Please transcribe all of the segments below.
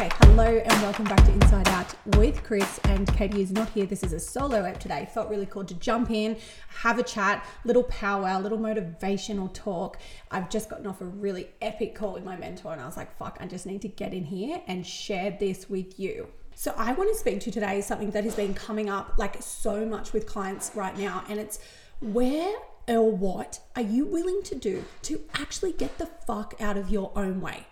Okay, hello and welcome back to Inside Out with Kris. And Katie is not here. This is a solo app today. Felt really cool to jump in, have a chat, little powwow, little motivational talk. I've just gotten off a really epic call with my mentor, and I was like, fuck, I just need to get in here and share this with you. So, I want to speak to you today is something that has been coming up like so much with clients right now, and it's where or what are you willing to do to actually get the fuck out of your own way?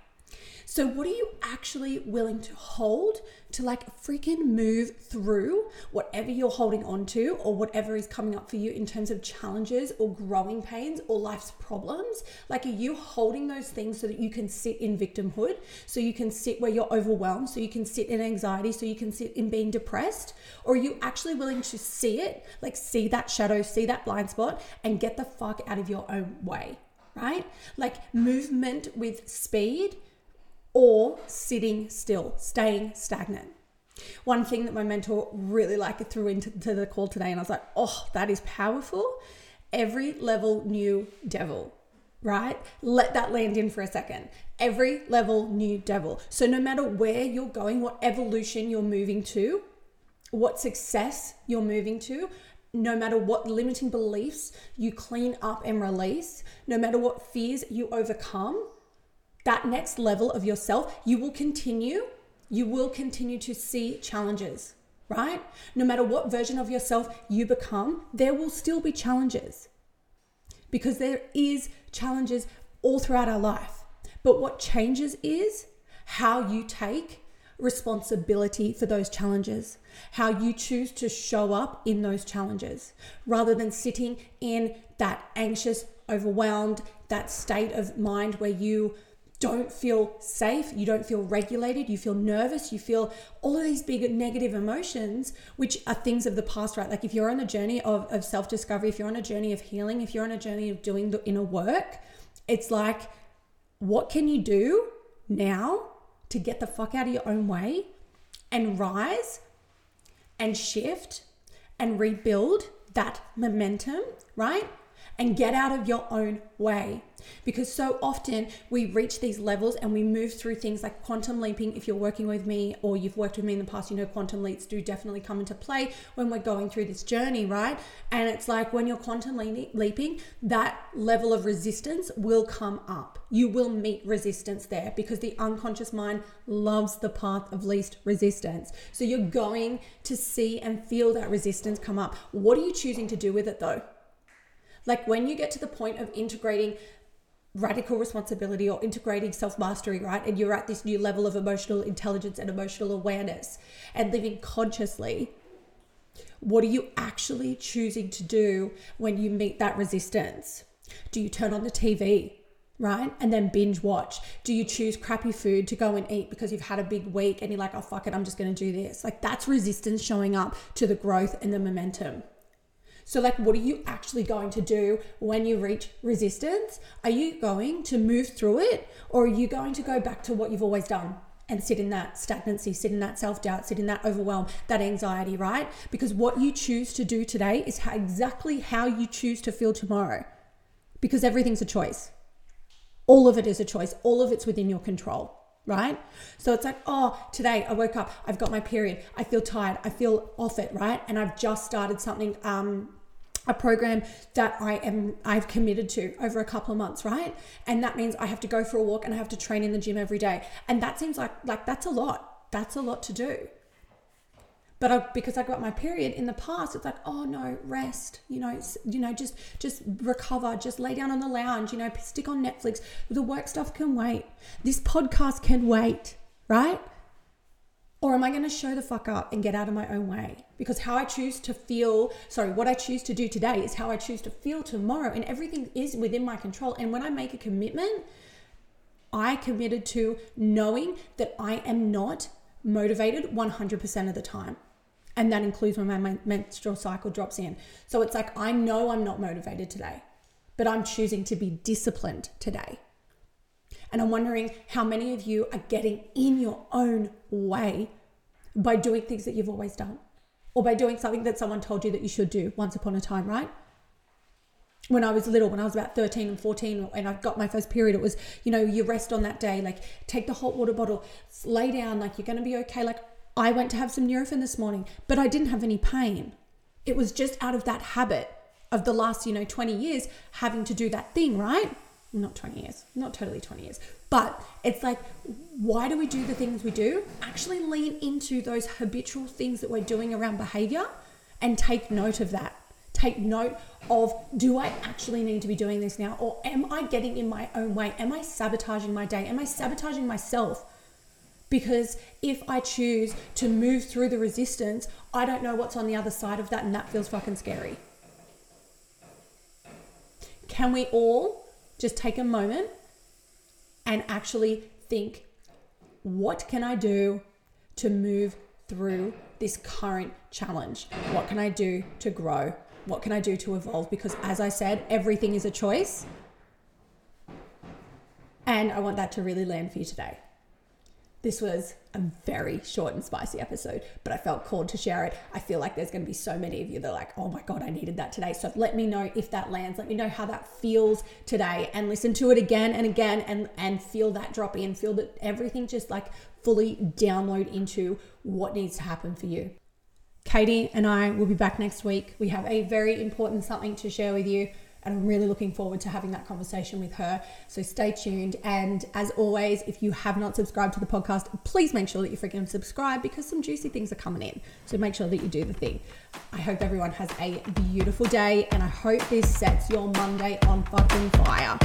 So, what are you actually willing to hold to like freaking move through whatever you're holding on to or whatever is coming up for you in terms of challenges or growing pains or life's problems? Like, are you holding those things so that you can sit in victimhood, so you can sit where you're overwhelmed, so you can sit in anxiety, so you can sit in being depressed? Or are you actually willing to see it, like, see that shadow, see that blind spot, and get the fuck out of your own way? Right? Like, movement with speed or sitting still, staying stagnant. One thing that my mentor really like threw into the call today, and I was like, oh, that is powerful. Every level new devil, right? Let that land in for a second. Every level new devil. So no matter where you're going, what evolution you're moving to, what success you're moving to, no matter what limiting beliefs you clean up and release, no matter what fears you overcome, that next level of yourself, you will continue, you will continue to see challenges, right? No matter what version of yourself you become, there will still be challenges because there is challenges all throughout our life. But what changes is how you take responsibility for those challenges, how you choose to show up in those challenges rather than sitting in that anxious, overwhelmed, that state of mind where you don't feel safe, you don't feel regulated, you feel nervous, you feel all of these big negative emotions, which are things of the past, right? Like if you're on a journey of, of self discovery, if you're on a journey of healing, if you're on a journey of doing the inner work, it's like, what can you do now to get the fuck out of your own way and rise and shift and rebuild that momentum, right? And get out of your own way because so often we reach these levels and we move through things like quantum leaping. If you're working with me or you've worked with me in the past, you know quantum leaps do definitely come into play when we're going through this journey, right? And it's like when you're quantum leaping, that level of resistance will come up. You will meet resistance there because the unconscious mind loves the path of least resistance. So you're going to see and feel that resistance come up. What are you choosing to do with it though? Like when you get to the point of integrating radical responsibility or integrating self mastery, right? And you're at this new level of emotional intelligence and emotional awareness and living consciously. What are you actually choosing to do when you meet that resistance? Do you turn on the TV, right? And then binge watch? Do you choose crappy food to go and eat because you've had a big week and you're like, oh, fuck it, I'm just going to do this? Like, that's resistance showing up to the growth and the momentum. So, like, what are you actually going to do when you reach resistance? Are you going to move through it or are you going to go back to what you've always done? and sit in that stagnancy, sit in that self doubt, sit in that overwhelm, that anxiety, right? Because what you choose to do today is how, exactly how you choose to feel tomorrow. Because everything's a choice. All of it is a choice, all of it's within your control, right? So it's like, oh, today I woke up, I've got my period, I feel tired, I feel off it, right? And I've just started something um, a program that I am I've committed to over a couple of months, right? And that means I have to go for a walk and I have to train in the gym every day. And that seems like like that's a lot. That's a lot to do. But I, because I got my period in the past, it's like, oh no, rest. You know, you know, just just recover, just lay down on the lounge. You know, stick on Netflix. The work stuff can wait. This podcast can wait, right? Or am I going to show the fuck up and get out of my own way? Because how I choose to feel, sorry, what I choose to do today is how I choose to feel tomorrow. And everything is within my control. And when I make a commitment, I committed to knowing that I am not motivated 100% of the time. And that includes when my menstrual cycle drops in. So it's like, I know I'm not motivated today, but I'm choosing to be disciplined today. And I'm wondering how many of you are getting in your own way by doing things that you've always done or by doing something that someone told you that you should do once upon a time, right? when I was little, when I was about 13 and 14, and I got my first period, it was, you know, you rest on that day, like take the hot water bottle, lay down, like you're going to be okay. Like I went to have some Nurofen this morning, but I didn't have any pain. It was just out of that habit of the last, you know, 20 years having to do that thing, right? Not 20 years, not totally 20 years, but it's like, why do we do the things we do? Actually, lean into those habitual things that we're doing around behavior and take note of that take note of do I actually need to be doing this now? Or am I getting in my own way? Am I sabotaging my day? Am I sabotaging myself? Because if I choose to move through the resistance, I don't know what's on the other side of that, and that feels fucking scary. Can we all just take a moment and actually think, what can I do to move through this current challenge? What can I do to grow? What can I do to evolve? Because as I said, everything is a choice. And I want that to really land for you today. This was a very short and spicy episode, but I felt called to share it. I feel like there's going to be so many of you that are like, oh my God, I needed that today. So let me know if that lands. Let me know how that feels today and listen to it again and again and, and feel that drop in, feel that everything just like fully download into what needs to happen for you. Katie and I will be back next week. We have a very important something to share with you, and I'm really looking forward to having that conversation with her. So stay tuned. And as always, if you have not subscribed to the podcast, please make sure that you freaking subscribe because some juicy things are coming in. So make sure that you do the thing. I hope everyone has a beautiful day, and I hope this sets your Monday on fucking fire.